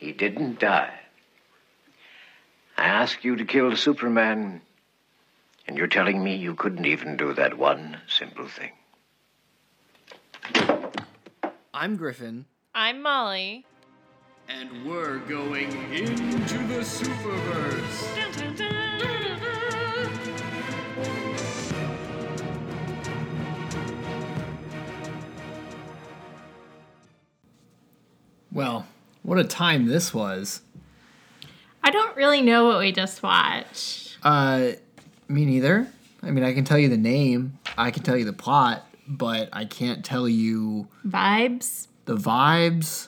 He didn't die. I asked you to kill Superman, and you're telling me you couldn't even do that one simple thing. I'm Griffin. I'm Molly. And we're going into the Superverse. Dun, dun, dun. Well, what a time this was. I don't really know what we just watched. Uh, me neither. I mean, I can tell you the name, I can tell you the plot, but I can't tell you Vibes? the vibes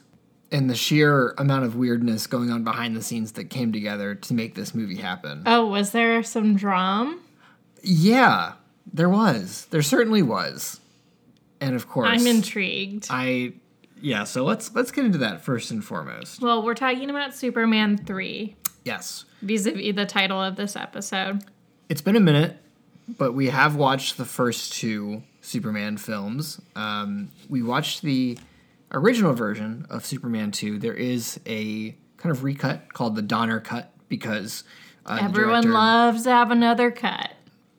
and the sheer amount of weirdness going on behind the scenes that came together to make this movie happen. Oh, was there some drum? Yeah, there was. There certainly was. And of course, I'm intrigued. I yeah, so let's let's get into that first and foremost. well, we're talking about Superman 3, Yes. vis a vis the title of this episode. It's been a minute, but we have watched the first two Superman films. Um, we watched the original version of Superman 2. There is a kind of recut called the Donner cut because uh, Everyone director- loves to have another cut.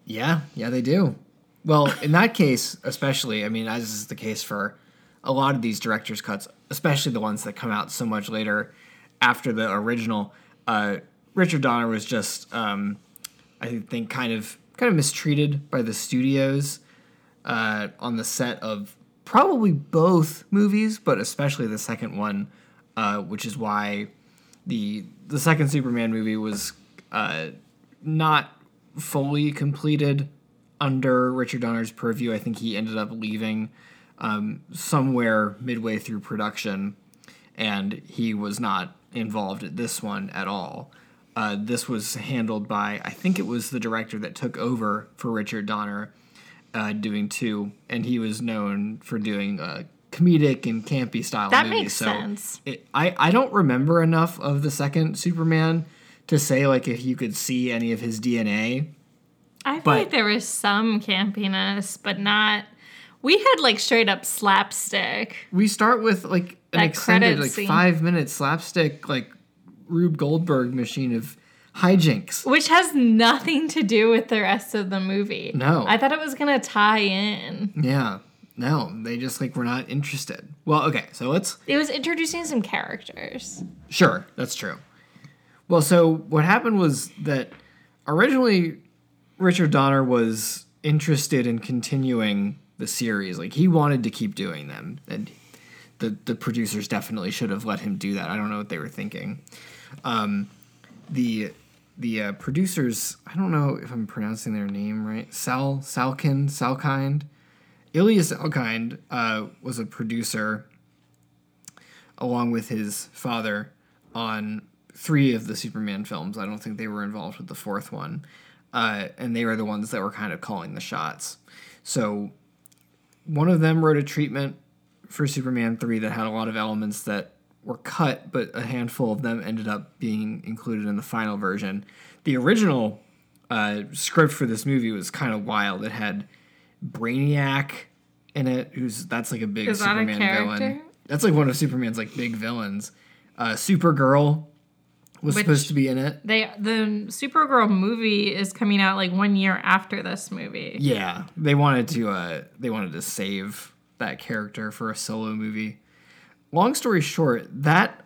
Yeah, yeah, they do. Well, in that case, especially, I mean, as is the case for a lot of these director's cuts, especially the ones that come out so much later after the original, uh, Richard Donner was just, um, I think, kind of kind of mistreated by the studios uh, on the set of probably both movies, but especially the second one, uh, which is why the the second Superman movie was uh, not fully completed under Richard Donner's purview. I think he ended up leaving um, somewhere midway through production, and he was not involved at this one at all. Uh, this was handled by I think it was the director that took over for Richard Donner uh, doing two, and he was known for doing uh, comedic and campy style That movies. makes so sense. It, I I don't remember enough of the second Superman to say like if you could see any of his DNA. I feel But- like there was some campiness, but not. We had like straight up slapstick. We start with like an That extended like scene. five minute slapstick like Rube Goldberg machine of hijinks. Which has nothing to do with the rest of the movie. No. I thought it was gonna tie in. Yeah. No, they just like were not interested. Well, okay, so let's It was introducing some characters. Sure, that's true. Well, so what happened was that originally Richard Donner was interested in continuing the series. Like he wanted to keep doing them, and the the producers definitely should have let him do that. I don't know what they were thinking. Um, the the uh, producers, I don't know if I'm pronouncing their name right. Sal Salkin Salkind, Ilya Salkind uh, was a producer along with his father on three of the Superman films. I don't think they were involved with the fourth one. Uh, and they were the ones that were kind of calling the shots. So one of them wrote a treatment for Superman 3 that had a lot of elements that were cut, but a handful of them ended up being included in the final version. The original uh, script for this movie was kind of wild. It had Brainiac in it, who's that's like a big Is that Superman character? villain. That's like one of Superman's like big villains. Uh, Supergirl was supposed to be in it. They the Supergirl movie is coming out like one year after this movie. Yeah, they wanted to uh, they wanted to save that character for a solo movie. Long story short, that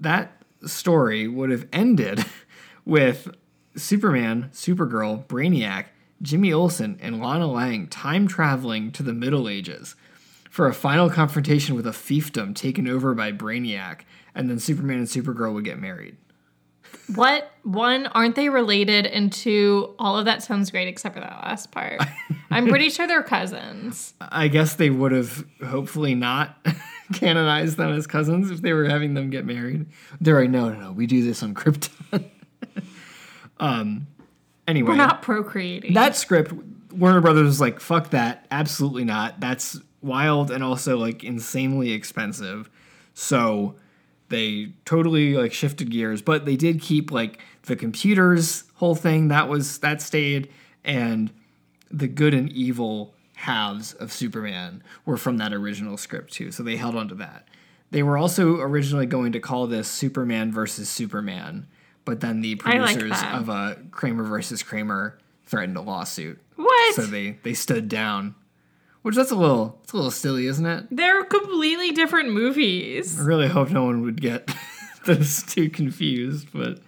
that story would have ended with Superman, Supergirl, Brainiac, Jimmy Olsen, and Lana Lang time traveling to the Middle Ages for a final confrontation with a fiefdom taken over by Brainiac, and then Superman and Supergirl would get married. What one aren't they related? And two, all of that sounds great except for that last part. I'm pretty sure they're cousins. I guess they would have hopefully not canonized them as cousins if they were having them get married. They're like, no, no, no, we do this on Krypton. um, anyway, We're not procreating. that script, Warner Brothers was like, fuck that, absolutely not. That's wild and also like insanely expensive. So they totally like shifted gears, but they did keep like the computers whole thing that was that stayed and the good and evil halves of Superman were from that original script too. So they held on to that. They were also originally going to call this Superman versus Superman, but then the like producers that. of uh, Kramer versus Kramer threatened a lawsuit, What? so they they stood down. Which that's a little it's a little silly, isn't it? They're completely different movies. I really hope no one would get those two confused, but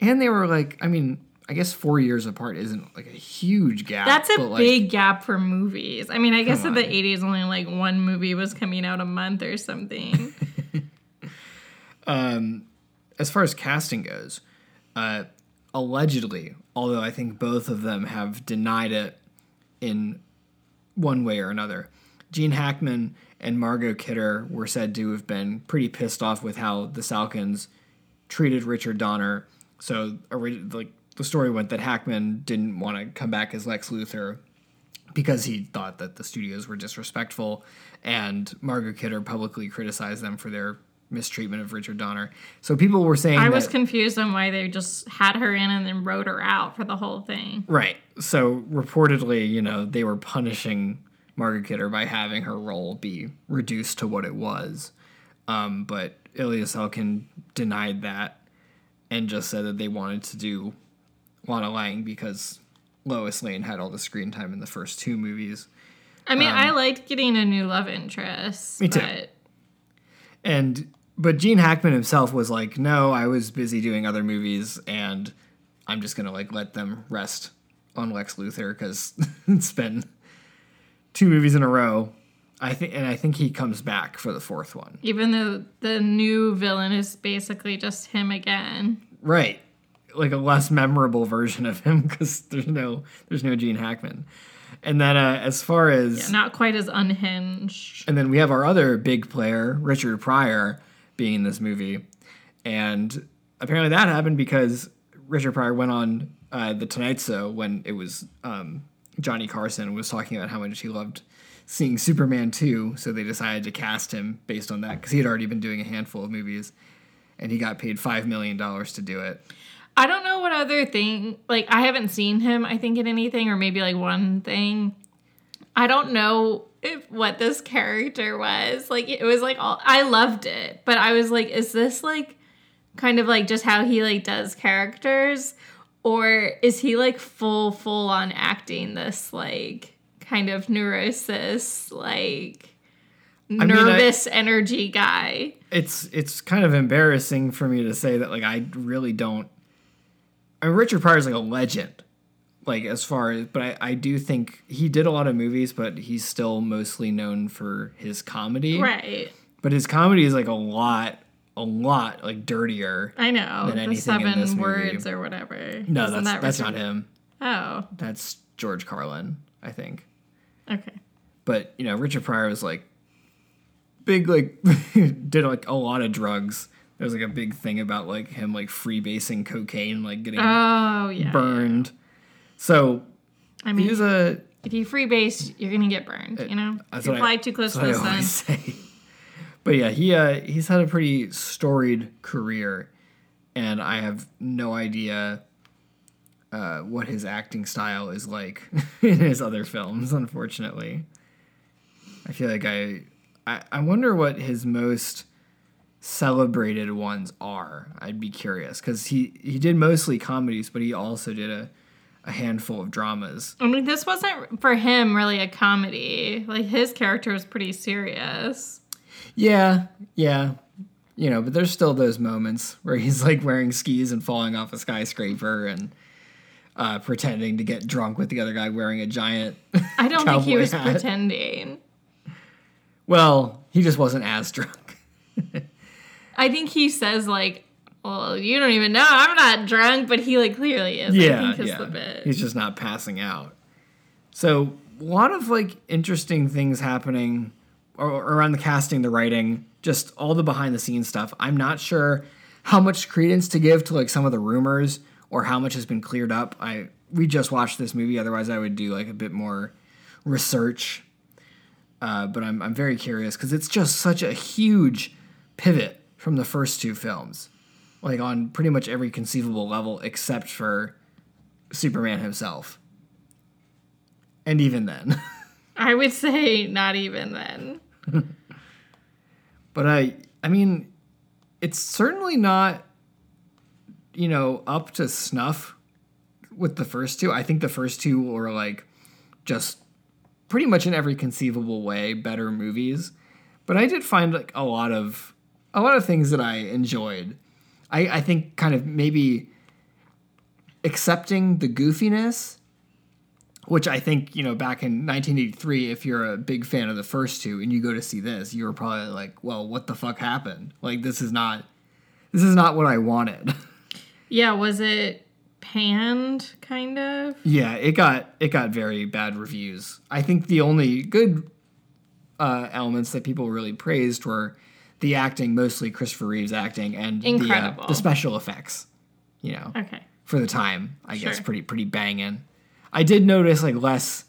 and they were like, I mean, I guess four years apart isn't like a huge gap. That's a like, big gap for movies. I mean, I guess in the 80s, only like one movie was coming out a month or something. um, as far as casting goes, uh, allegedly, although I think both of them have denied it in one way or another, Gene Hackman and Margot Kidder were said to have been pretty pissed off with how the Salkinds treated Richard Donner. So, like the story went that Hackman didn't want to come back as Lex Luthor because he thought that the studios were disrespectful, and Margot Kidder publicly criticized them for their mistreatment of Richard Donner. So people were saying I that, was confused on why they just had her in and then wrote her out for the whole thing. right. So reportedly, you know, they were punishing Margaret Kidder by having her role be reduced to what it was. Um, but Ilya Salkind denied that and just said that they wanted to do Lana Lang because Lois Lane had all the screen time in the first two movies. I mean, I liked getting a new love interest. Um, Me too. But And but Gene Hackman himself was like, "No, I was busy doing other movies, and I'm just gonna like let them rest on Lex Luthor because it's been two movies in a row." I think, and I think he comes back for the fourth one. even though the new villain is basically just him again. Right, like a less memorable version of him because there's no there's no Gene Hackman. And then uh, as far as Not quite as unhinged. And then we have our other big player, Richard Pryor, being in this movie. And apparently that happened because Richard Pryor went on uh, The Tonight Show when it was um, Johnny Carson was talking about how much he loved seeing Superman 2. So they decided to cast him based on that because he had already been doing a handful of movies. And he got paid $5 million to do it. I don't know what other thing, like, I haven't seen him, I think, in anything, or maybe like one thing. I don't know if what this character was. Like, it was like all, I loved it, but I was like, is this like kind of like just how he like does characters? Or is he like full, full on acting this like kind of neurosis, like mean, I- nervous energy guy? it's it's kind of embarrassing for me to say that like I really don't. I mean, Richard Pryor's like a legend, like as far as, but I I do think he did a lot of movies, but he's still mostly known for his comedy. Right. But his comedy is like a lot, a lot like dirtier. I know. than The anything in this seven movie. words or whatever. No, Isn't that's that that's not him. Oh, That's George Carlin, I think. okay. But you know, Richard Pryor was like big, like did like a lot of drugs. There was like a big thing about like him like freebasing cocaine, like getting Oh, yeah. burned. So I mean, was a if you freebase, you're gonna get burned. You know, if that's you what I- fly too close to the sun. say. But yeah, he uh, he's had a pretty storied career, and I have no idea uh, what his acting style is like in his other films. Unfortunately, I feel like I I, I wonder what his most celebrated ones are. I'd be curious because he he did mostly comedies, but he also did a a handful of dramas. I mean, this wasn't for him really a comedy. Like his character was pretty serious. Yeah, yeah. You know, but there's still those moments where he's like wearing skis and falling off a skyscraper and uh, pretending to get drunk with the other guy wearing a giant. I don't think he was hat. pretending. Well, he just wasn't as drunk. I think he says like, "Well, you don't even know. I'm not drunk," but he like clearly is. Yeah, think is yeah. bit. He's just not passing out. So a lot of like interesting things happening or, around the casting, the writing, just all the behind the scenes stuff. I'm not sure how much credence to give to like some of the rumors or how much has been cleared up. I we just watched this movie, otherwise I would do like a bit more research. Uh, but I'm I'm very curious because it's just such a huge pivot from the first two films, like on pretty much every conceivable level except for Superman himself. And even then. I would say not even then. but I I mean, it's certainly not, you know, up to snuff with the first two. I think the first two were like just pretty much in every conceivable way better movies. But I did find like a lot of a lot of things that I enjoyed. I, I think kind of maybe accepting the goofiness, which I think, you know, back in 1983, if you're a big fan of the first two and you go to see this, you were probably like, well, what the fuck happened? Like, this is not, this is not what I wanted. Yeah, was it panned kind of? yeah, it got, it got very bad reviews. I think the only good uh, elements that people really praised were the acting, mostly Christopher Reeve's acting, and the, uh, the special effects. You know, Okay. for the time, I guess pretty pretty banging. I did notice like less,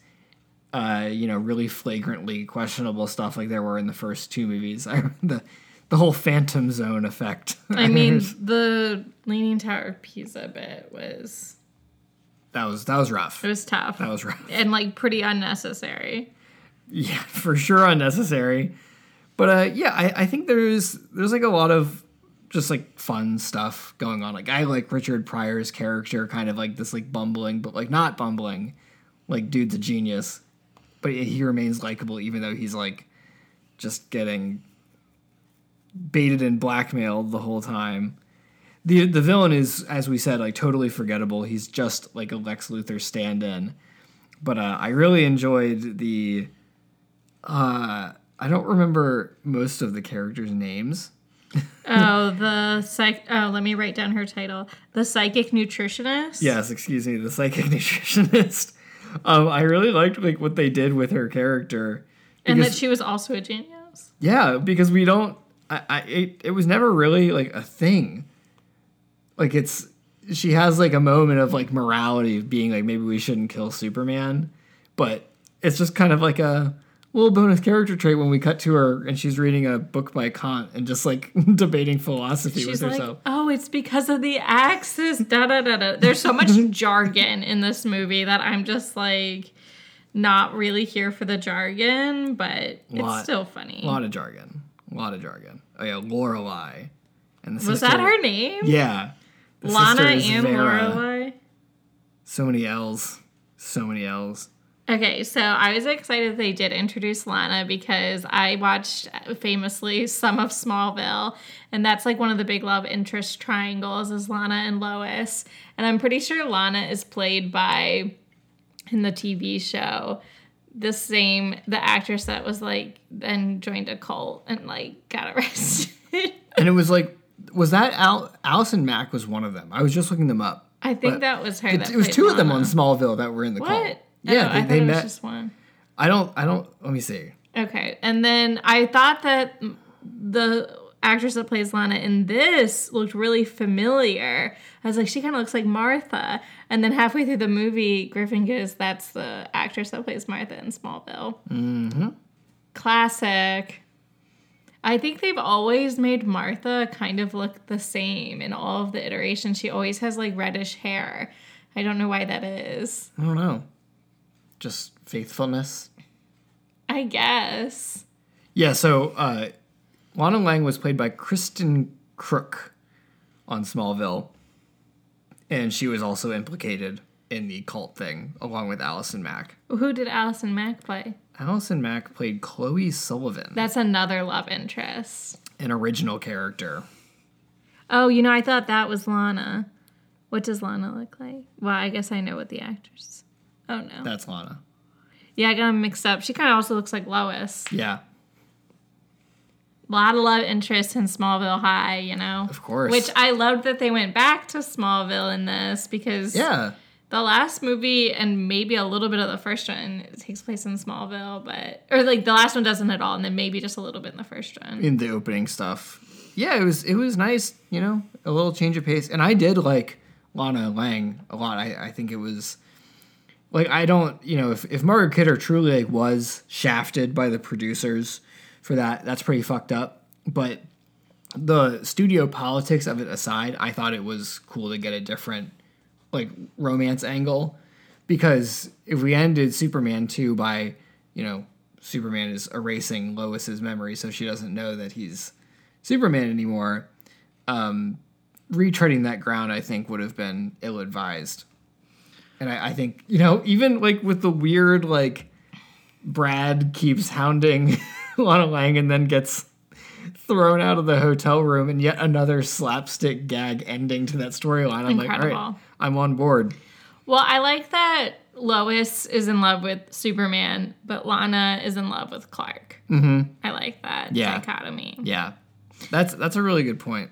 uh, you know, really flagrantly questionable stuff like there were in the first two movies. I the the whole Phantom Zone effect. I mean, the Leaning Tower of Pisa bit was that was that was rough. it was tough That was rough. and like pretty unnecessary. Yeah, for sure unnecessary. But uh, yeah, I, I think there's there's like a lot of just like fun stuff going on. Like I like Richard Pryor's character, kind of like this like bumbling, but like not bumbling, like dude's a genius, but he remains likable even though he's like just getting baited and blackmailed the whole time. The the villain is, as we said, like totally forgettable. He's just like a Lex Luthor stand-in. But uh, I really enjoyed the. Uh, I don't remember most of the characters' names. Oh, the psych. Oh, let me write down her title. The psychic nutritionist. Yes, excuse me, the psychic nutritionist. Um, I really liked like what they did with her character. and that she was also a genius. Yeah, because we don't. I, I it, it was never really like a thing. Like it's she has like a moment of like morality of being like maybe we shouldn't kill Superman, but it's just kind of like a little bonus character trait when we cut to her and she's reading a book by Kant and just like debating philosophy She's with like, herself. oh, it's because of the axis. Da da da da. There's so much jargon in this movie that I'm just like not really here for the jargon, but Lot- it's still funny. A lot of jargon. A lot of jargon. Oh yeah, Lorelai. And the Was sister- that her name? Yeah. Lana and Vera. Lorelai. So many L's. So many L's. Okay, so I was excited they did introduce Lana because I watched famously some of Smallville, and that's like one of the big love interest triangles is Lana and Lois. And I'm pretty sure Lana is played by in the TV show the same the actress that was like then joined a cult and like got arrested. And it was like, was that Al- Allison Mack was one of them? I was just looking them up. I think that was her. It, that it was two of them on Smallville that were in the. What? Yeah, they, I thought they met. just one. I don't. I don't. Let me see. Okay. And then I thought that the actress that plays Lana in this looked really familiar. I was like, she kind of looks like Martha. And then halfway through the movie, Griffin goes, that's the actress that plays Martha in Smallville. Mm-hmm. Classic. I think they've always made Martha kind of look the same in all of the iterations. She always has like reddish hair. I don't know why that is. I don't know. Just faithfulness. I guess. Yeah. So uh, Lana Lang was played by Kristin Kreuk on Smallville, and she was also implicated in the cult thing along with Allison Mack. Who did Allison Mack play? Allison Mack played Chloe Sullivan, That's another love interest. an original character. Oh, you know, I thought that was Lana. What does Lana look like? Well, I guess I know what the actress. Oh no. That's Lana. Yeah, I got them mixed up. She kind of also looks like Lois. Yeah, A lot of love interest in Smallville High, you know. of course. Which I loved that they went back to Smallville in this because yeah. the last movie and maybe a little bit of the first one takes place in Smallville, but or like the last one doesn't at all, and then maybe just a little bit in the first one. in the opening stuff. Yeah, it was it was nice, you know, a little change of pace. And I did like Lana Lang a lot. I, I think it was like I don't you know, if, if Margaret Kidder truly like was shafted by the producers for that, that's pretty fucked up. But the studio politics of it aside, I thought it was cool to get a different like romance angle because if we ended Superman 2 by, you know, Superman is erasing Lois's memory so she doesn't know that he's Superman anymore, um, retreading that ground, I think, would have been ill advised. And I, I think, you know, even like with the weird, like, Brad keeps hounding Lana Lang and then gets thrown out of the hotel room and yet another slapstick gag ending to that storyline. I'm like, all Incredible. I'm on board. Well, I like that Lois is in love with Superman, but Lana is in love with Clark. Mm-hmm. I like that Yeah. dichotomy. Yeah. That's that's a really good point.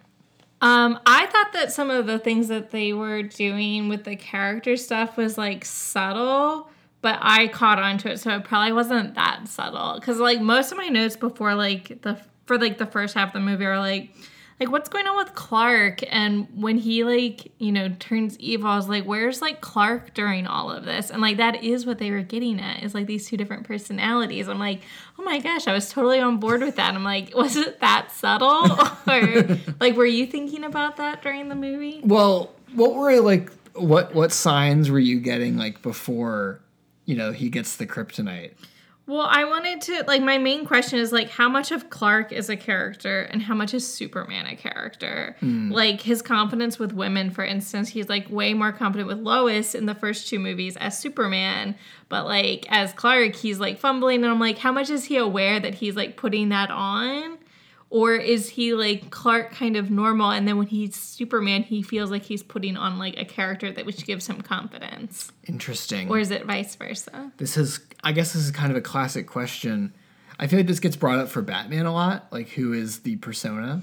Um, I thought that some of the things that they were doing with the character stuff was like subtle, but I caught on to it, so it probably wasn't that subtle. Because like most of my notes before like the for like the first half of the movie are like like what's going on with Clark? And when he like you know turns evil I was like where's like Clark during all of this? And like that is what they were getting at is like these two different personalities. I'm like oh my gosh I was totally on board with that. I'm like was it that subtle? Or like were you thinking about that during the movie? Well, what were like what what signs were you getting like before, you know, he gets the kryptonite? Well, I wanted to like my main question is like how much of Clark is a character and how much is Superman a character? Hmm. Like his confidence with women, for instance, he's like way more confident with Lois in the first two movies as Superman, but like as Clark, he's like fumbling and I'm like how much is he aware that he's like putting that on? Or is he like Clark kind of normal and then when he's Superman, he feels like he's putting on like a character that which gives him confidence? Interesting. Or is it vice versa? this is I guess this is kind of a classic question. I feel like this gets brought up for Batman a lot, like who is the persona.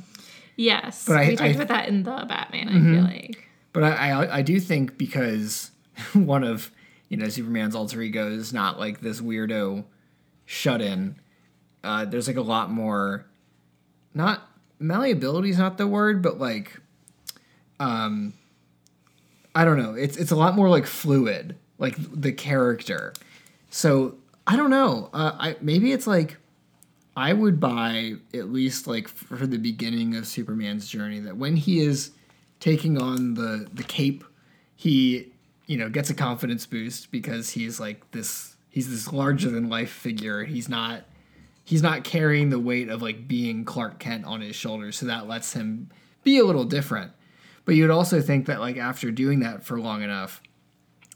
Yes, But I- we talked I- about that in the Batman. I feel like But I, I I do think because one of you know Superman's alter ego is not like this weirdo shut in. Uh, there's like a lot more, not malleability is not the word, but like, um, I don't know. It's it's a lot more like fluid, like the character. So I don't know. Uh, I maybe it's like I would buy at least like for the beginning of Superman's journey that when he is taking on the the cape, he you know gets a confidence boost because he's like this he's this larger than life figure. He's not he's not carrying the weight of like being Clark Kent on his shoulders, so that lets him be a little different. But you'd also think that like after doing that for long enough,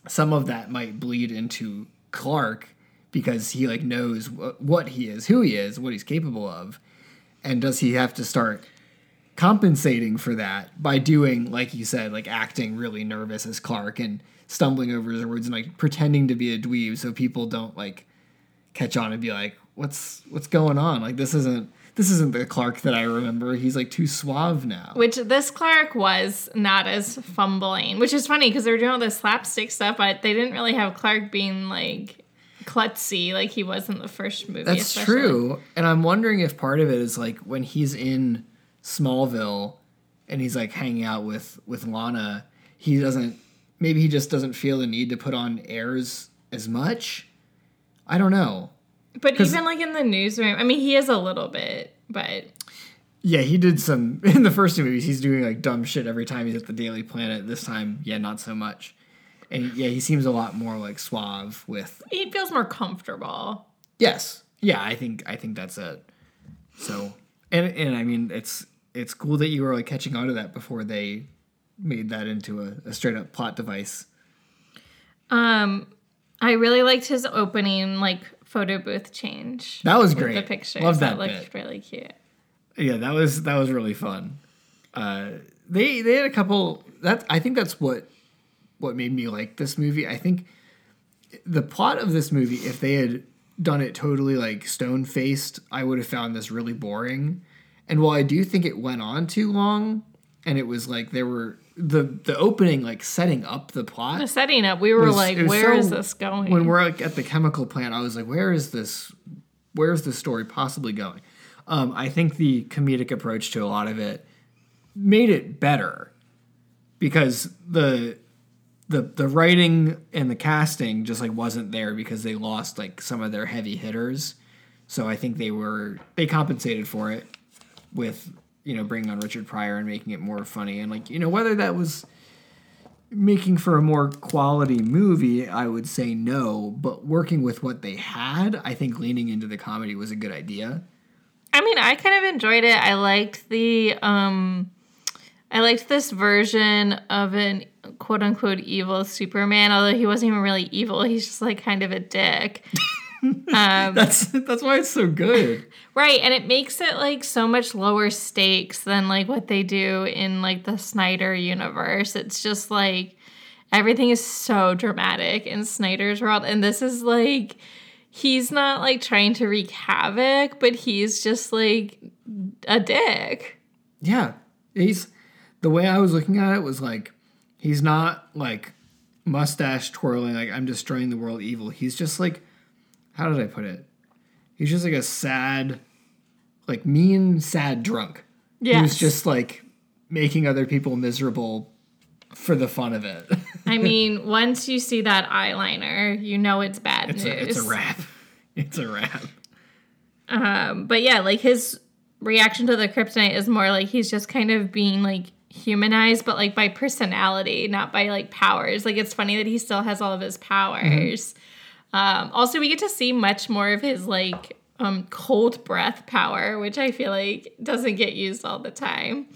some of that might bleed into Clark because he like knows wh- what he is, who he is, what he's capable of, and does he have to start compensating for that by doing like you said, like acting really nervous as Clark and stumbling over his words and like pretending to be a dweeb so people don't like catch on and be like, what's what's going on? Like this isn't this isn't the Clark that I remember. He's like too suave now. which this Clark was not as fumbling, which is funny because they were doing all this slapstick stuff, but they didn't really have Clark being like klutzy like he was in the first movie. That's especially. true. And I'm wondering if part of it is like when he's in Smallville and he's like hanging out with with Lana, he doesn't maybe he just doesn't feel the need to put on airs as much. I don't know. But even like in the newsroom, I mean, he is a little bit, but Yeah, he did some in the first two movies. He's doing like dumb shit every time he's at the Daily Planet. This time, yeah, not so much. And yeah, he seems a lot more like suave with he feels more comfortable. Yes. Yeah, I think I think that's it. So and and I mean it's it's cool that you were like catching on to that before they made that into a, a straight up plot device. Um, I really liked his opening like photo booth change. That was great. The pictures Love that, that looked bit. really cute. Yeah, that was that was really fun. Uh, they they had a couple that I think that's what what made me like this movie. I think the plot of this movie, if they had done it totally like stone faced, I would have found this really boring. And while I do think it went on too long, and it was like there were the the opening like setting up the plot. The setting up, we were was- like, "Where is this going?" when we're like at the chemical plant, I was like, where is this? Where is this story possibly going? Um, I think the comedic approach to a lot of it made it better because the the the writing and the casting just like wasn't there because they lost like some of their heavy hitters. So I think they were they compensated for it with you know bringing on Richard Pryor and making it more funny and like you know whether that was making for a more quality movie, I would say no. But working with what they had, I think leaning into the comedy was a good idea. I mean, I kind of enjoyed it. I liked the um I liked this version of an quote unquote evil Superman, although he wasn't even really evil. He's just like kind of a dick. um, That's that's why it's so good. right, and it makes it like so much lower stakes than like what they do in like the Snyder universe. It's just like everything is so dramatic in Snyder's world, and this is like he's not like trying to wreak havoc, but he's just like a dick. Yeah, he's the way I was looking at it was like he's not like mustache twirling like I'm destroying the world evil. He's just like how did I put it? He's just like a sad, like mean, sad drunk. Yeah. Who's just like making other people miserable for the fun of it. I mean, once you see that eyeliner, you know it's bad it's news. a it's a wrap. It's a wrap. Um, but yeah, like his reaction to the kryptonite is more like he's just kind of being like humanized, but like by personality, not by like powers. Like it's funny that he still has all of his powers. Um, also, we get to see much more of his like um, cold breath power, which I feel like doesn't get used all the time,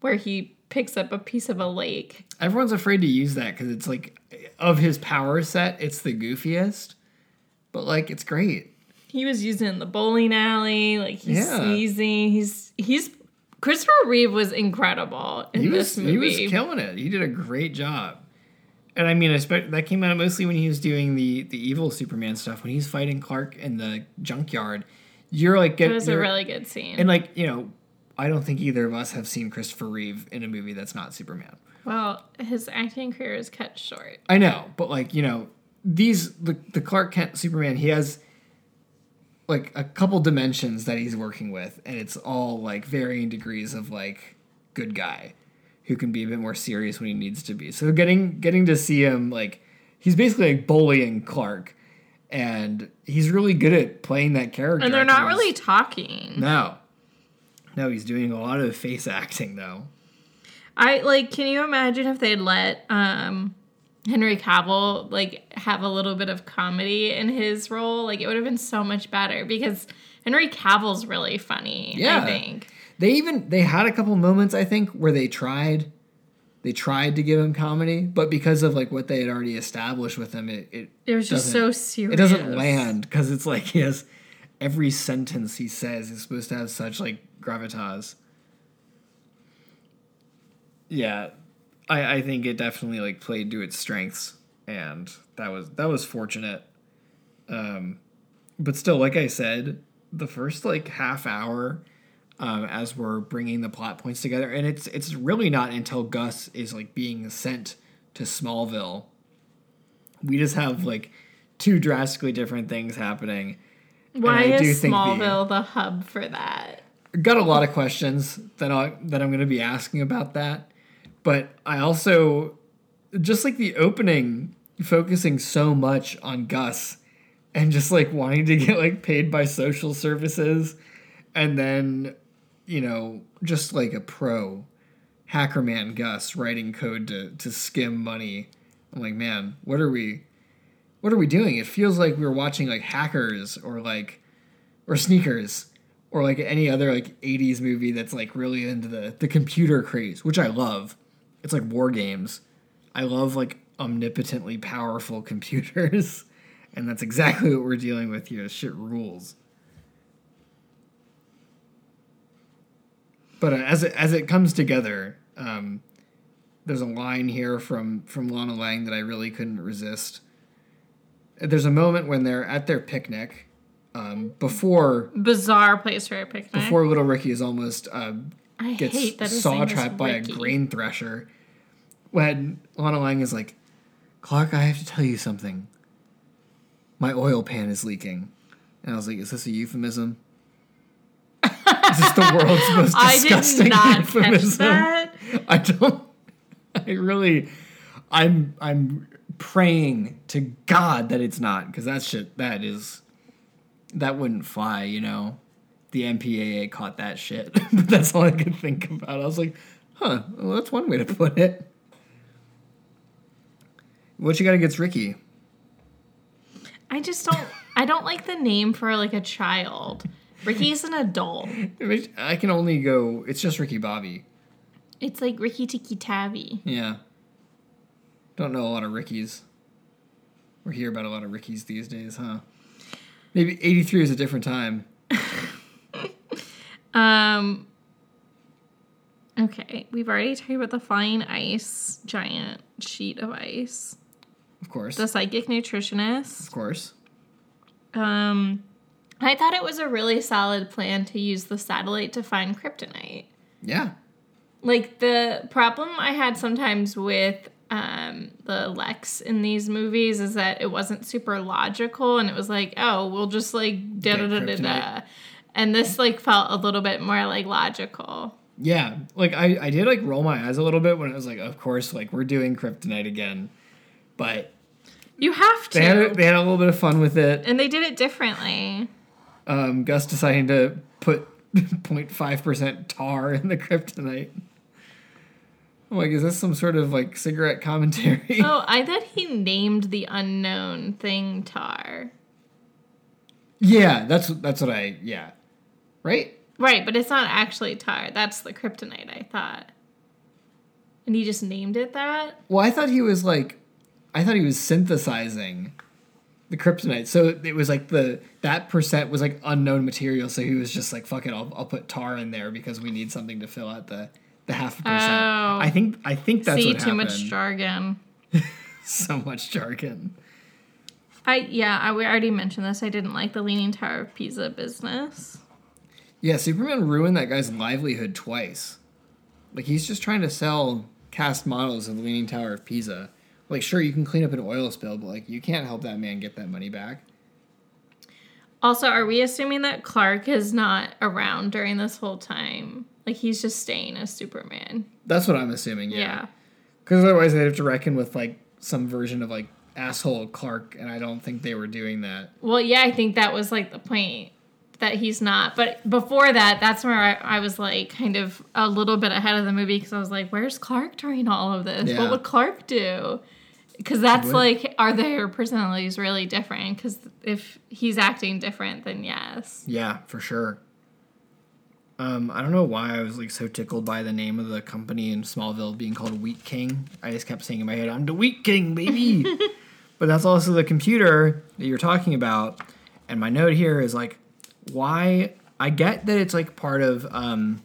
where he picks up a piece of a lake. Everyone's afraid to use that because it's like of his power set, it's the goofiest. But like it's great. He was using it in the bowling alley, like he's Yeah. sneezing. He's he's Christopher Reeve was incredible in he this movie. he was killing it. He did a great job. And I mean, I expect that came out mostly when he was doing the the evil Superman stuff. When he's fighting Clark in the junkyard, you're like it was a really good scene. and like you know, I don't think either of us have seen Christopher Reeve in a movie that's not Superman. well, his acting career is cut short. I know, but like you know, these the the Clark Kent Superman, he has like a couple dimensions that he's working with, and it's all like varying degrees of like good guy who can be a bit more serious when he needs to be. So getting getting to see him like he's basically like bullying Clark, and he's really good at playing that character. And they're not really talking. no. No, he's doing a lot of face acting though. I like can you imagine if they'd let um Henry Cavill like have a little bit of comedy in his role? Like it would have been so much better because Henry Cavill's really funny, Yeah. I think. They even they had a couple moments I think where they tried they tried to give him comedy, but because of like what they had already established with him, it it, It was just so serious. it doesn't land because it's like he has every sentence he says is supposed to have such like gravitas. Yeah, I I think it definitely like played to its strengths, and that was that was fortunate. Um, but still, like I said, the first like half hour um, as we're bringing the plot points together, and it's it's really not until Gus is like being sent to Smallville. We just have like two drastically different things happening. Why is think the- Smallville the hub for that? Got a lot of questions that I that I'm going to be asking about that, but I also just like the opening focusing so much on Gus and just like wanting to get like paid by social services and then you know just like a pro hacker man Gus writing code to to skim money. I'm like, man, what are we what are we doing? It feels like we were watching like hackers or like or sneakers or like any other like 80s movie that's like really into the the computer craze, which I love. It's like war games. I love like omnipotently powerful computers. And that's exactly what we're dealing with here. Shit rules. But uh, as it as it comes together, um, there's a line here from from Lana Lang that I really couldn't resist. There's a moment when they're at their picnic, um, before Bizarre place for a picnic. before Little Ricky is almost uh, I gets hate that saw trapped by a grain thresher. When Lana Lang is like, Clark, I have to tell you something. My oil pan is leaking. And I was like, is this a euphemism? is this the world's most I disgusting did not catch euphemism? that. I don't I really I'm I'm praying to God that it's not, because that shit that is that wouldn't fly, you know. The MPAA caught that shit. but that's all I could think about. I was like, huh, well, that's one way to put it. What you got against Ricky? I just don't. I don't like the name for like a child. Ricky's an adult. I can only go. It's just Ricky Bobby. It's like Rikki-Tikki-Tavi. Yeah. Don't know a lot of Rickies. We're hear about a lot of Rickies these days, huh? Maybe 83 is a different time. Um. Okay, we've already talked about the flying ice giant sheet of ice. Of course. The psychic nutritionist. of course. Um, I thought it was a really solid plan to use the satellite to find kryptonite. Yeah. Like the problem I had sometimes with um, the Lex in these movies is that it wasn't super logical, and it was like, oh, we'll just like da da da da da, and this like felt a little bit more like logical. Yeah. Like, I, I did, like, roll my eyes a little bit when it was like, of course, like, we're doing Kryptonite again. But You have to, they had, a, they had a little bit of fun with it. and they did it differently. Um, Gus deciding to put 0.5% tar in the Kryptonite. I'm like, is this some sort of, like, cigarette commentary? Oh, I thought he named the unknown thing Tar. Yeah, that's that's what I yeah. Right? Right, but it's not actually tar. That's the kryptonite, I thought. And he just named it that? Well, I thought he was like I thought he was synthesizing the kryptonite. So it was like the that percent was like unknown material, so he was just like fuck it, I'll I'll put tar in there because we need something to fill out the the half percent. Oh. I think I think that's See, what too much jargon. so much jargon. I yeah, I we already mentioned this. I didn't like the Leaning Tower of Pisa business. Yeah, Superman ruined that guy's livelihood twice. Like he's just trying to sell cast models of the Leaning Tower of Pisa. Like sure you can clean up an oil spill, but like you can't help that man get that money back. Also, are we assuming that Clark is not around during this whole time? Like he's just staying as Superman. That's what I'm assuming, Yeah. yeah. Because otherwise they'd have to reckon with like some version of like asshole Clark, and I don't think they were doing that. Well, yeah, I think that was like the point that he's not. But before that, that's where I, I was like kind of a little bit ahead of the movie because I was like, where's Clark during all of this? Yeah. What would Clark do? Because that's like, are their personalities really different? Because if he's acting different, then yes. Yeah, for sure. Um, I don't know why I was like so tickled by the name of the company in Smallville being called Wheat King. I just kept saying in my head, "I'm the Wheat King, baby." but that's also the computer that you're talking about. And my note here is like, why? I get that it's like part of um,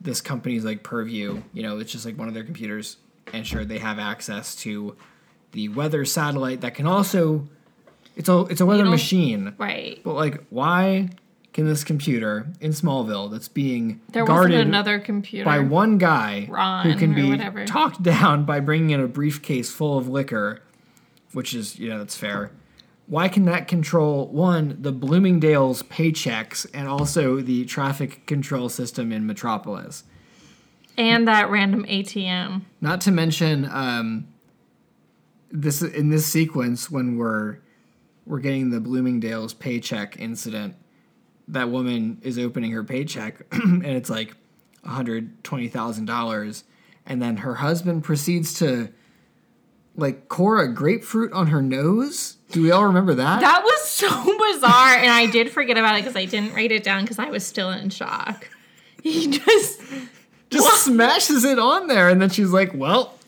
this company's like purview. You know, it's just like one of their computers, and sure they have access to the weather satellite that can also. It's a it's a weather machine. Right. But like, why can this computer in Smallville that's being There guarded another computer. by one guy Ron who can be whatever. talked down by bringing in a briefcase full of liquor, which is you know that's fair. Why can that control one the Bloomingdale's paychecks and also the traffic control system in Metropolis? and that random ATM. Not to mention um, this in this sequence when we're we're getting the Bloomingdale's paycheck incident. That woman is opening her paycheck and it's like hundred twenty thousand dollars, and then her husband proceeds to like core a grapefruit on her nose. Do we all remember that? That was so bizarre, and I did forget about it because I didn't write it down because I was still in shock. He just Just smashes it on there, and then she's like, "Well,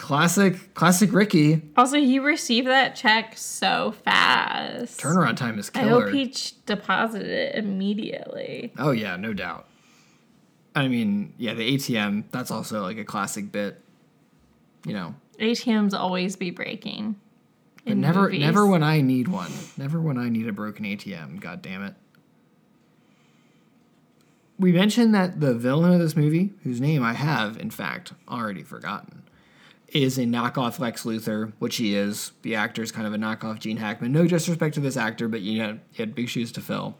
classic, classic Ricky. also he received that check so fast. Turnaround time is killer. I killer." hope he ch- deposited it immediately. Oh yeah, no doubt. I mean, yeah, the ATM, that's also like a classic bit. You know. ATMs always be breaking. But never movies. never when I need one. Never when I need a broken ATM, god damn it. We mentioned that the villain of this movie, whose name I have, in fact, already forgotten, is a knockoff Lex Luthor, which he is. The actor is kind of a knockoff Gene Hackman. No disrespect to this actor, but you know, he had big shoes to fill.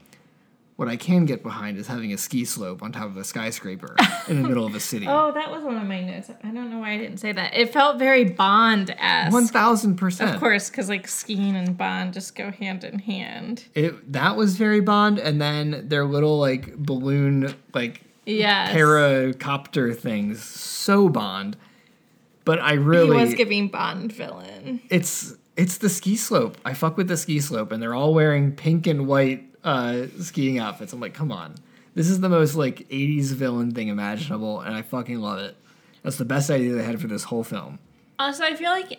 What I can get behind is having a ski slope on top of a skyscraper in the middle of a city. Oh, that was one of my notes. I don't know why I didn't say that. It felt very Bond esque. One thousand percent. Of course, because like skiing and Bond just go hand in hand. It that was very Bond, and then their little like balloon like Yes. paracopter things, so Bond. But I really He really, was giving Bond villain. it's it's the ski slope. I fuck with the ski slope, and they're all wearing pink and white uh, skiing outfits. I'm like, come on, this is the most like '80s villain thing imaginable, and I fucking love it. That's the best idea they had for this whole film. Also, I feel like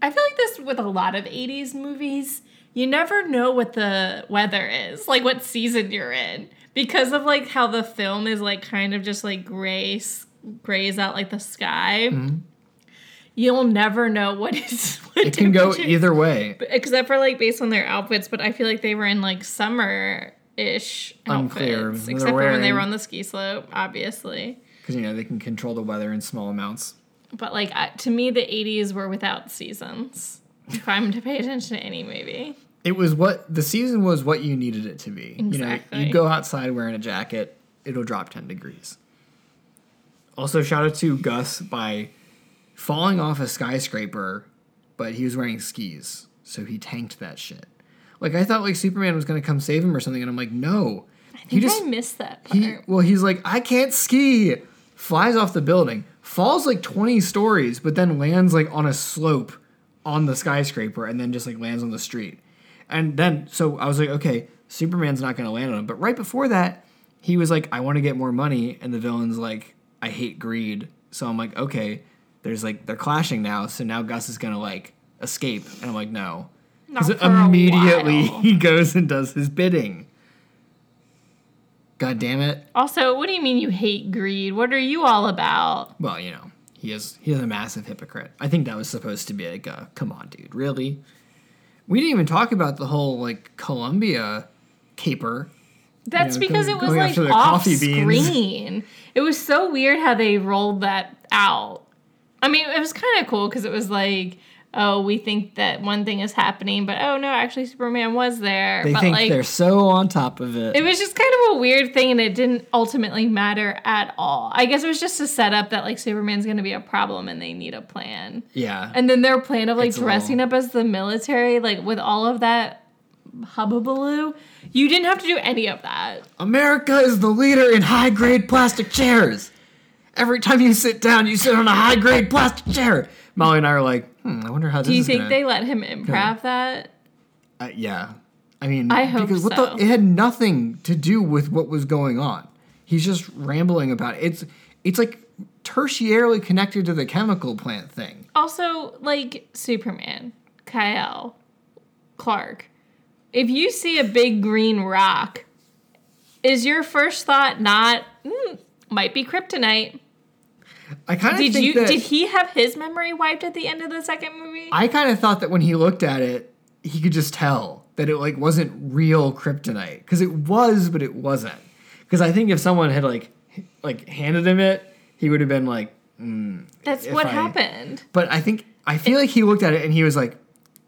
I feel like this with a lot of 80s movies, you never know what the weather is, like what season you're in because of like how the film is like kind of just like gray grays out like the sky. Mm-hmm. You'll never know what is what It can go either way. except for like based on their outfits, but I feel like they were in like summer ish Unclear. outfits. They're Except for when they were on the ski slope, obviously. Because you know they can control the weather in small amounts. But like I- to me, the '80s were without seasons. If I'm to pay attention to any movie, It was what the season was what you needed it to be. You know, you go outside wearing a jacket, it'll drop 10 degrees. Also, shout out to Gus by falling off a skyscraper, but he was wearing skis, so he tanked that shit. Like I thought like Superman was gonna come save him or something, and I'm like, no. I think He just I missed that part. he well, he's like, I can't ski. Flies off the building, falls like 20 stories, but then lands like on a slope on the skyscraper and then just like lands on the street. And then so I was like, okay, Superman's not gonna land on him. But right before that, he was like, I want to get more money, and the villain's like, I hate greed. So I'm like, okay, there's like they're clashing now, so now Gus is gonna like escape. And I'm like, no. Because immediately he goes and does his bidding. God damn it. Also, what do you mean you hate greed? What are you all about? Well, you know, he is he is a massive hypocrite. I think that was supposed to be like, a, come on, dude, really? We didn't even talk about the whole like Columbia caper. That's know, because going- it was like off beans. screen. It was so weird how they rolled that out. I mean, it was kind of cool because it was like, oh, we think that one thing is happening, but oh no, actually Superman was there. They but think like, they're so on top of it. It was just kind of a weird thing, and it didn't ultimately matter at all. I guess it was just a setup that like Superman's going to be a problem, and they need a plan. yeah. And then their plan of like It's dressing little- up as the military, like with all of that hubbubaloo, you didn't have to do any of that. America is the leader in high grade plastic chairs. Every time you sit down, you sit on a high grade plastic chair. Molly and I are like, hmm, I wonder how this Do you think gonna... they let him improv that? Uh, yeah. I mean, I hope because what so. the, it had nothing to do with what was going on. He's just rambling about it. It's it's like tertiarily connected to the chemical plant thing. Also, like Superman, Kyle, Clark. If you see a big green rock, is your first thought not "Hmm, might be kryptonite? I kind of Did think you that did he have his memory wiped at the end of the second movie? I kind of thought that when he looked at it, he could just tell that it like wasn't real kryptonite because it was, but it wasn't. Because I think if someone had like like handed him it, he would have been like. Hmm, that's what I- happened. But I think I feel like he looked at it and he was like,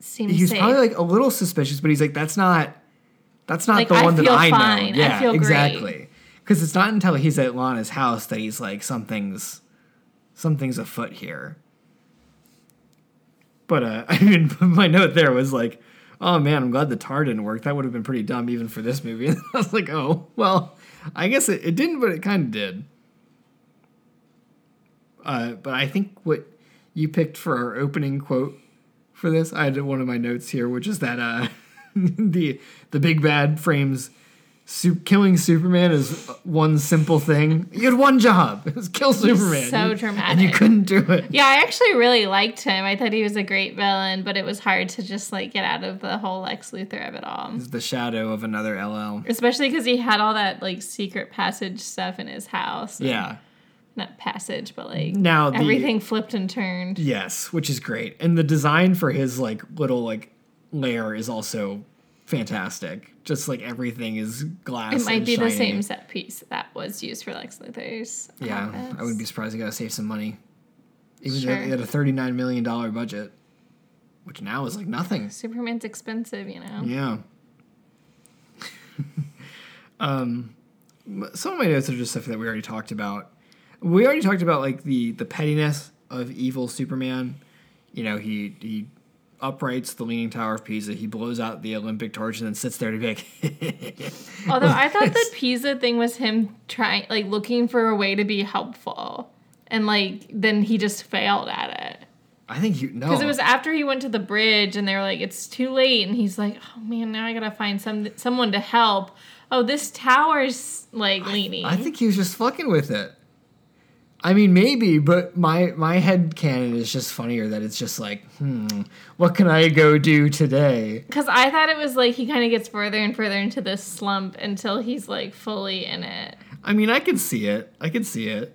Seems he was safe. probably like a little suspicious, but he's like, that's not, that's not Like, the I one that I fine. I know. Yeah, feel exactly. Because it's not until he's at Lana's house that he's like, something's, something's afoot here. But uh, I mean, my note there was like, oh man, I'm glad the tar didn't work. That would have been pretty dumb even for this movie. And I was like, oh well, I guess it, it didn't, but it kind of did. Uh, but I think what you picked for our opening quote for this, I had one of my notes here, which is that uh, the the big bad frames su- killing Superman is one simple thing. You had one job: it was kill Superman. so dramatic. and you couldn't do it. Yeah, I actually really liked him. I thought he was a great villain, but it was hard to just like get out of the whole Lex Luthor of it all. It's the shadow of another LL. Especially because he had all that like secret passage stuff in his house. Yeah. Not passage, but like Now the- everything flipped and turned. Yes, which is great, and the design for his like little like lair is also fantastic. Just like everything is glass. It might be the same set piece that was used for Lex Luthor's. Yeah, office. I wouldn't be surprised. They got to save some money. Even though Sure. they had a thirty-nine million dollar budget, which now is like nothing. Superman's expensive, you know. Yeah. um, some of my notes are just stuff that we already talked about. We already talked about like the the pettiness of evil Superman. You know, he he uprights the Leaning Tower of Pisa. He blows out the Olympic torch and then sits there to be like. Although I thought the Pisa thing was him trying, like, looking for a way to be helpful, and like then he just failed at it. I think you know Because it was after he went to the bridge and they were like, it's too late. And he's like, oh man, now I gotta find some someone to help. Oh, this tower's like leaning. I think he was just fucking with it. I mean, maybe, but my my head canon is just funnier that it's just like, hmm, what can I go do today? Because I thought it was like he kind of gets further and further into this slump until he's like fully in it. I mean, I could see it. I could see it.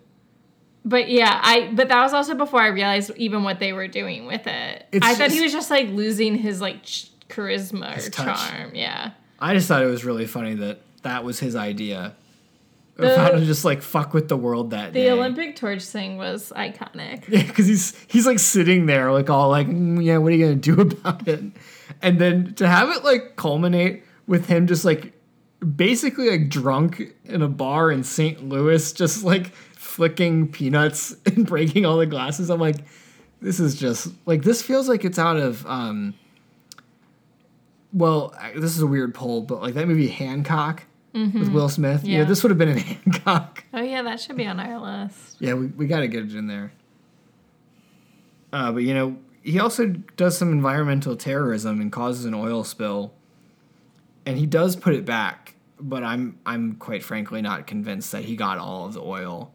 But yeah, I but that was also before I realized even what they were doing with it. It's I thought he was just like losing his like ch- charisma His or touch. charm. Yeah. I just thought it was really funny that that was his idea of how to just like fuck with the world that day. The day. Olympic torch thing was iconic. Yeah, because he's he's like sitting there, like all like, "Mm, yeah, what are you gonna do about it? And then to have it like culminate with him just like basically like drunk in a bar in St. Louis, just like flicking peanuts and breaking all the glasses. I'm like, this is just like this feels like it's out of um. Well, this is a weird poll, but like that movie Hancock with Will Smith. Yeah, Yeah. this would have been in Hancock. Oh yeah, that should be on our list. Yeah, we, we got to get it in there. Uh, but you know, he also does some environmental terrorism and causes an oil spill, and he does put it back. But I'm I'm quite frankly not convinced that he got all of the oil.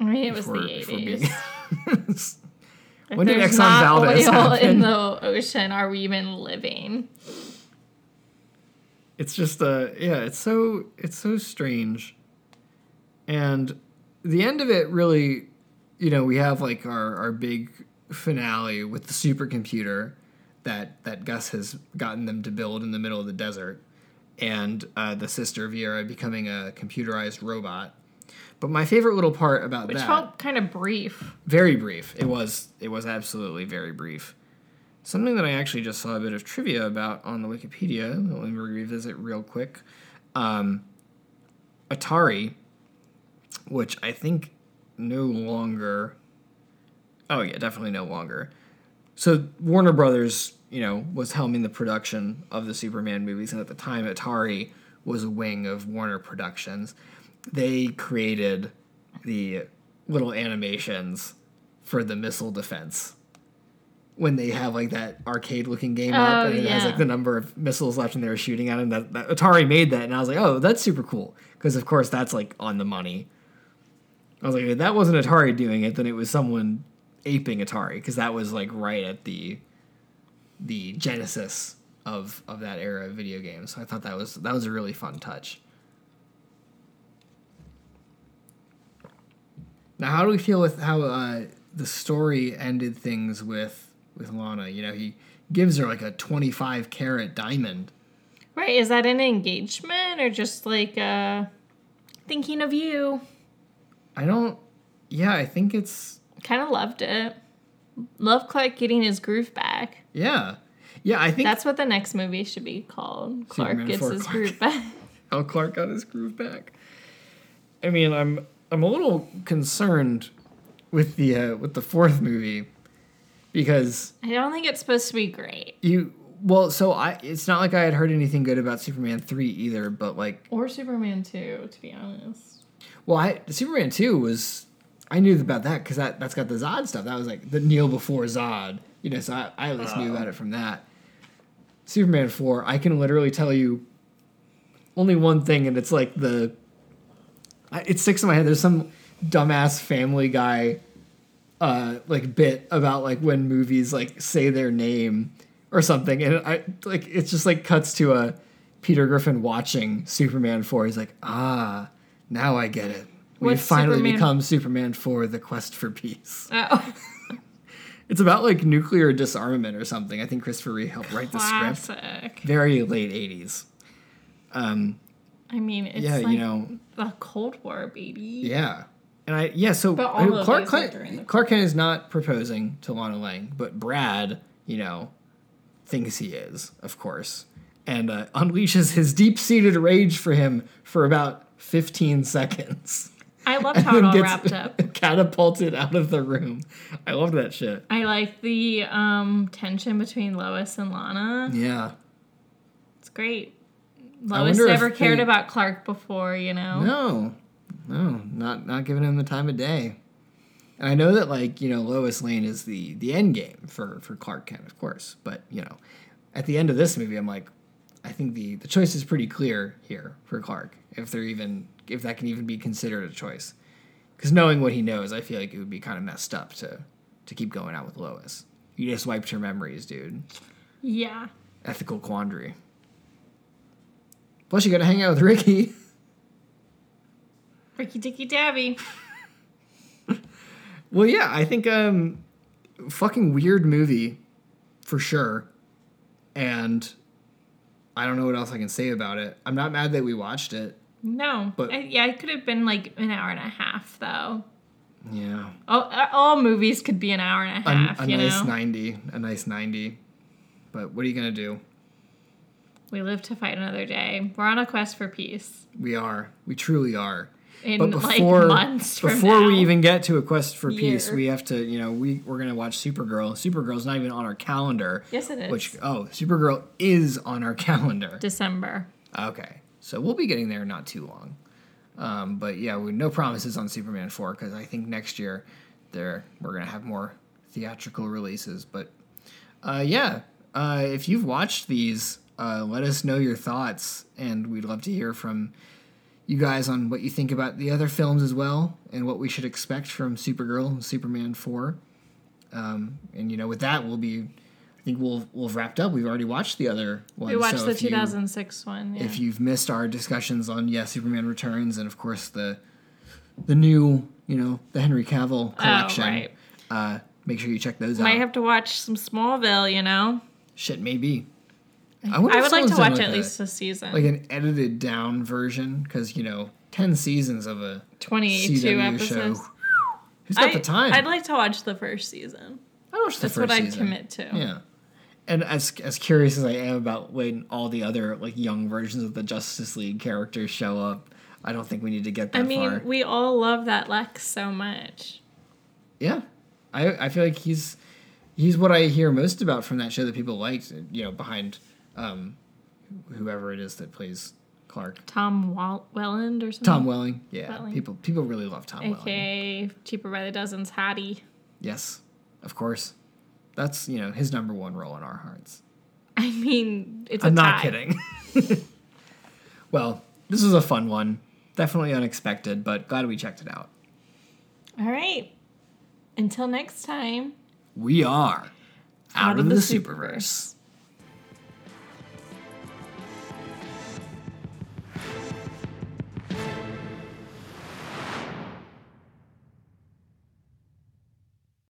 I mean, it was the eighties. When did Exxon Valdez oil happen? in the ocean. Are we even living? It's just uh yeah it's so it's so strange and the end of it really you know we have like our our big finale with the supercomputer that that gus has gotten them to build in the middle of the desert and uh, the sister Vera becoming a computerized robot but my favorite little part about Which that felt kind of brief. very brief. It was it was absolutely very brief. Something that I actually just saw a bit of trivia about on the Wikipedia. Let me revisit real quick. Um, Atari, which I think no longer. Oh yeah, definitely no longer. So Warner Brothers, you know, was helming the production of the Superman movies, and at the time, Atari was a wing of Warner Productions. They created the little animations for the missile defense when they have like that arcade looking game up Oh, and it has like the number of missiles left and they're shooting at him. That, that Atari made that, and I was like, oh, that's super cool because of course that's like on the money. I was like, if that wasn't Atari doing it, then it was someone aping Atari because that was like right at the the genesis of of that era of video games. So I thought that was that was a really fun touch. Now, how do we feel with how uh, the story ended things with with Lana? You know, he gives her like a twenty five carat diamond. Right? Is that an engagement or just like uh thinking of you? I don't. Yeah, I think it's Kind of loved it. Love Clark getting his groove back. yeah, yeah. I think That's what the next movie should be called. Clark Superman gets his Clark. groove back. how Clark got his groove back. I mean, I'm I'm a little concerned with the uh, with the fourth movie because I don't think it's supposed to be great. you well, so I it's not like I had heard anything good about Superman three either, but like Or Superman 2, to be honest. Well, I Superman two was I knew about that because that that's got the Zod stuff. That was like the Kneel before Zod, you know. So I, I at least knew about oh. it from that. Superman four, I can literally tell you only one thing, and it's like the I, it sticks in my head. There's some dumbass Family Guy uh like bit about like when movies like say their name or something, and I like it's just like cuts to a Peter Griffin watching Superman four. He's like, ah, now I get it. We've What's finally Superman- become Superman for the quest for peace. Oh, It's about like nuclear disarmament or something. I think Christopher Reeve helped write the script. classic. Very late '80s. Um, I mean, it's yeah, like you know, the Cold War, baby. yeah, and I yeah. So But all I- of Clark Kent, Clark Kent is not proposing to Lana Lang, but Brad, you know, thinks he is, of course, and uh, unleashes his deep-seated rage for him for about 15 seconds. I loved how it all Gets wrapped up. catapulted out of the room. I love that shit. I like the um, tension between Lois and Lana. Yeah. It's great. Lois never cared they- about Clark before, you know? No, no, not not giving him the time of day. And I know that like you know Lois Lane is the the end game for for Clark Kent, of course. But you know, at the end of this movie, I'm like, I think the the choice is pretty clear here for Clark. If they're even if that can even be considered a choice, because knowing what he knows, I feel like it would be kind of messed up to to keep going out with Lois. You just wiped her memories, dude. Yeah. Ethical quandary. Plus, you got to hang out with Ricky. Rikki-Tikki-Tavi. Well, yeah, I think um, fucking weird movie, for sure, and I don't know what else I can say about it. I'm not mad that we watched it. No. But- I, yeah, it could have been like an hour and a half, though. Yeah, All, all movies could be an hour and a a, half, a you nice know? ninety, a nice ninety. But what are you gonna do? We live to fight another day. We're on a quest for peace. We are, we truly are. In But before like months before we even get to a quest for peace, Year. we have to, you know, we we're gonna watch Supergirl. Supergirl's not even on our calendar. Yes, it is. Which oh, Supergirl is on our calendar. December. Okay, so we'll be getting there not too long. Um, but yeah, we, no promises on Superman four because I think next year there we're gonna have more theatrical releases. But uh, yeah, uh, if you've watched these, uh, let us know your thoughts, and we'd love to hear from you guys on what you think about the other films as well, and what we should expect from Supergirl and Superman four. Um, and you know, with that, we'll be. I think we'll we'll have wrapped up. We've already watched the other ones. We watched so the if you- 2006 one. Yeah. if you've missed our discussions on yeah Superman Returns and of course the the new you know the Henry Cavill collection, Oh, right. uh, make sure you check those Might out. have to watch some Smallville, you know? Shit, maybe. I, if would like to watch like, at a- least a season. like an edited down version because you know ten seasons of a 22 CW episodes. show. Who's got I, the time? I'd like to watch the first season. I watched the That's first what I'd season. commit to. Yeah. And as as curious as I am about when all the other like young versions of the Justice League characters show up, I don't think we need to get that I mean, far. we all love that Lex so much. Yeah, I I feel like he's he's what I hear most about from that show that people liked. You know, behind um, whoever it is that plays Clark, Tom Wall- Welland or something. Tom Welling. Yeah, Welling. people people really love Tom Welling. AKA Cheaper by the Dozens Hattie. Yes, of course. That's you know his number one role in our hearts. I mean, it's I'm not kidding. well, this was a fun one. Definitely unexpected, but glad we checked it out. All right. Until next time. We are out, Out of, of the, the Superverse.